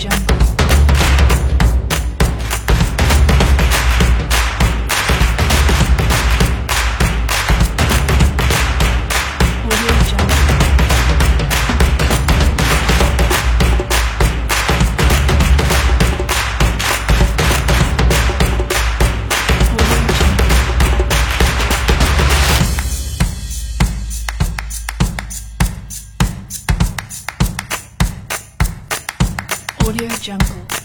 Jungle. Audio Jungle.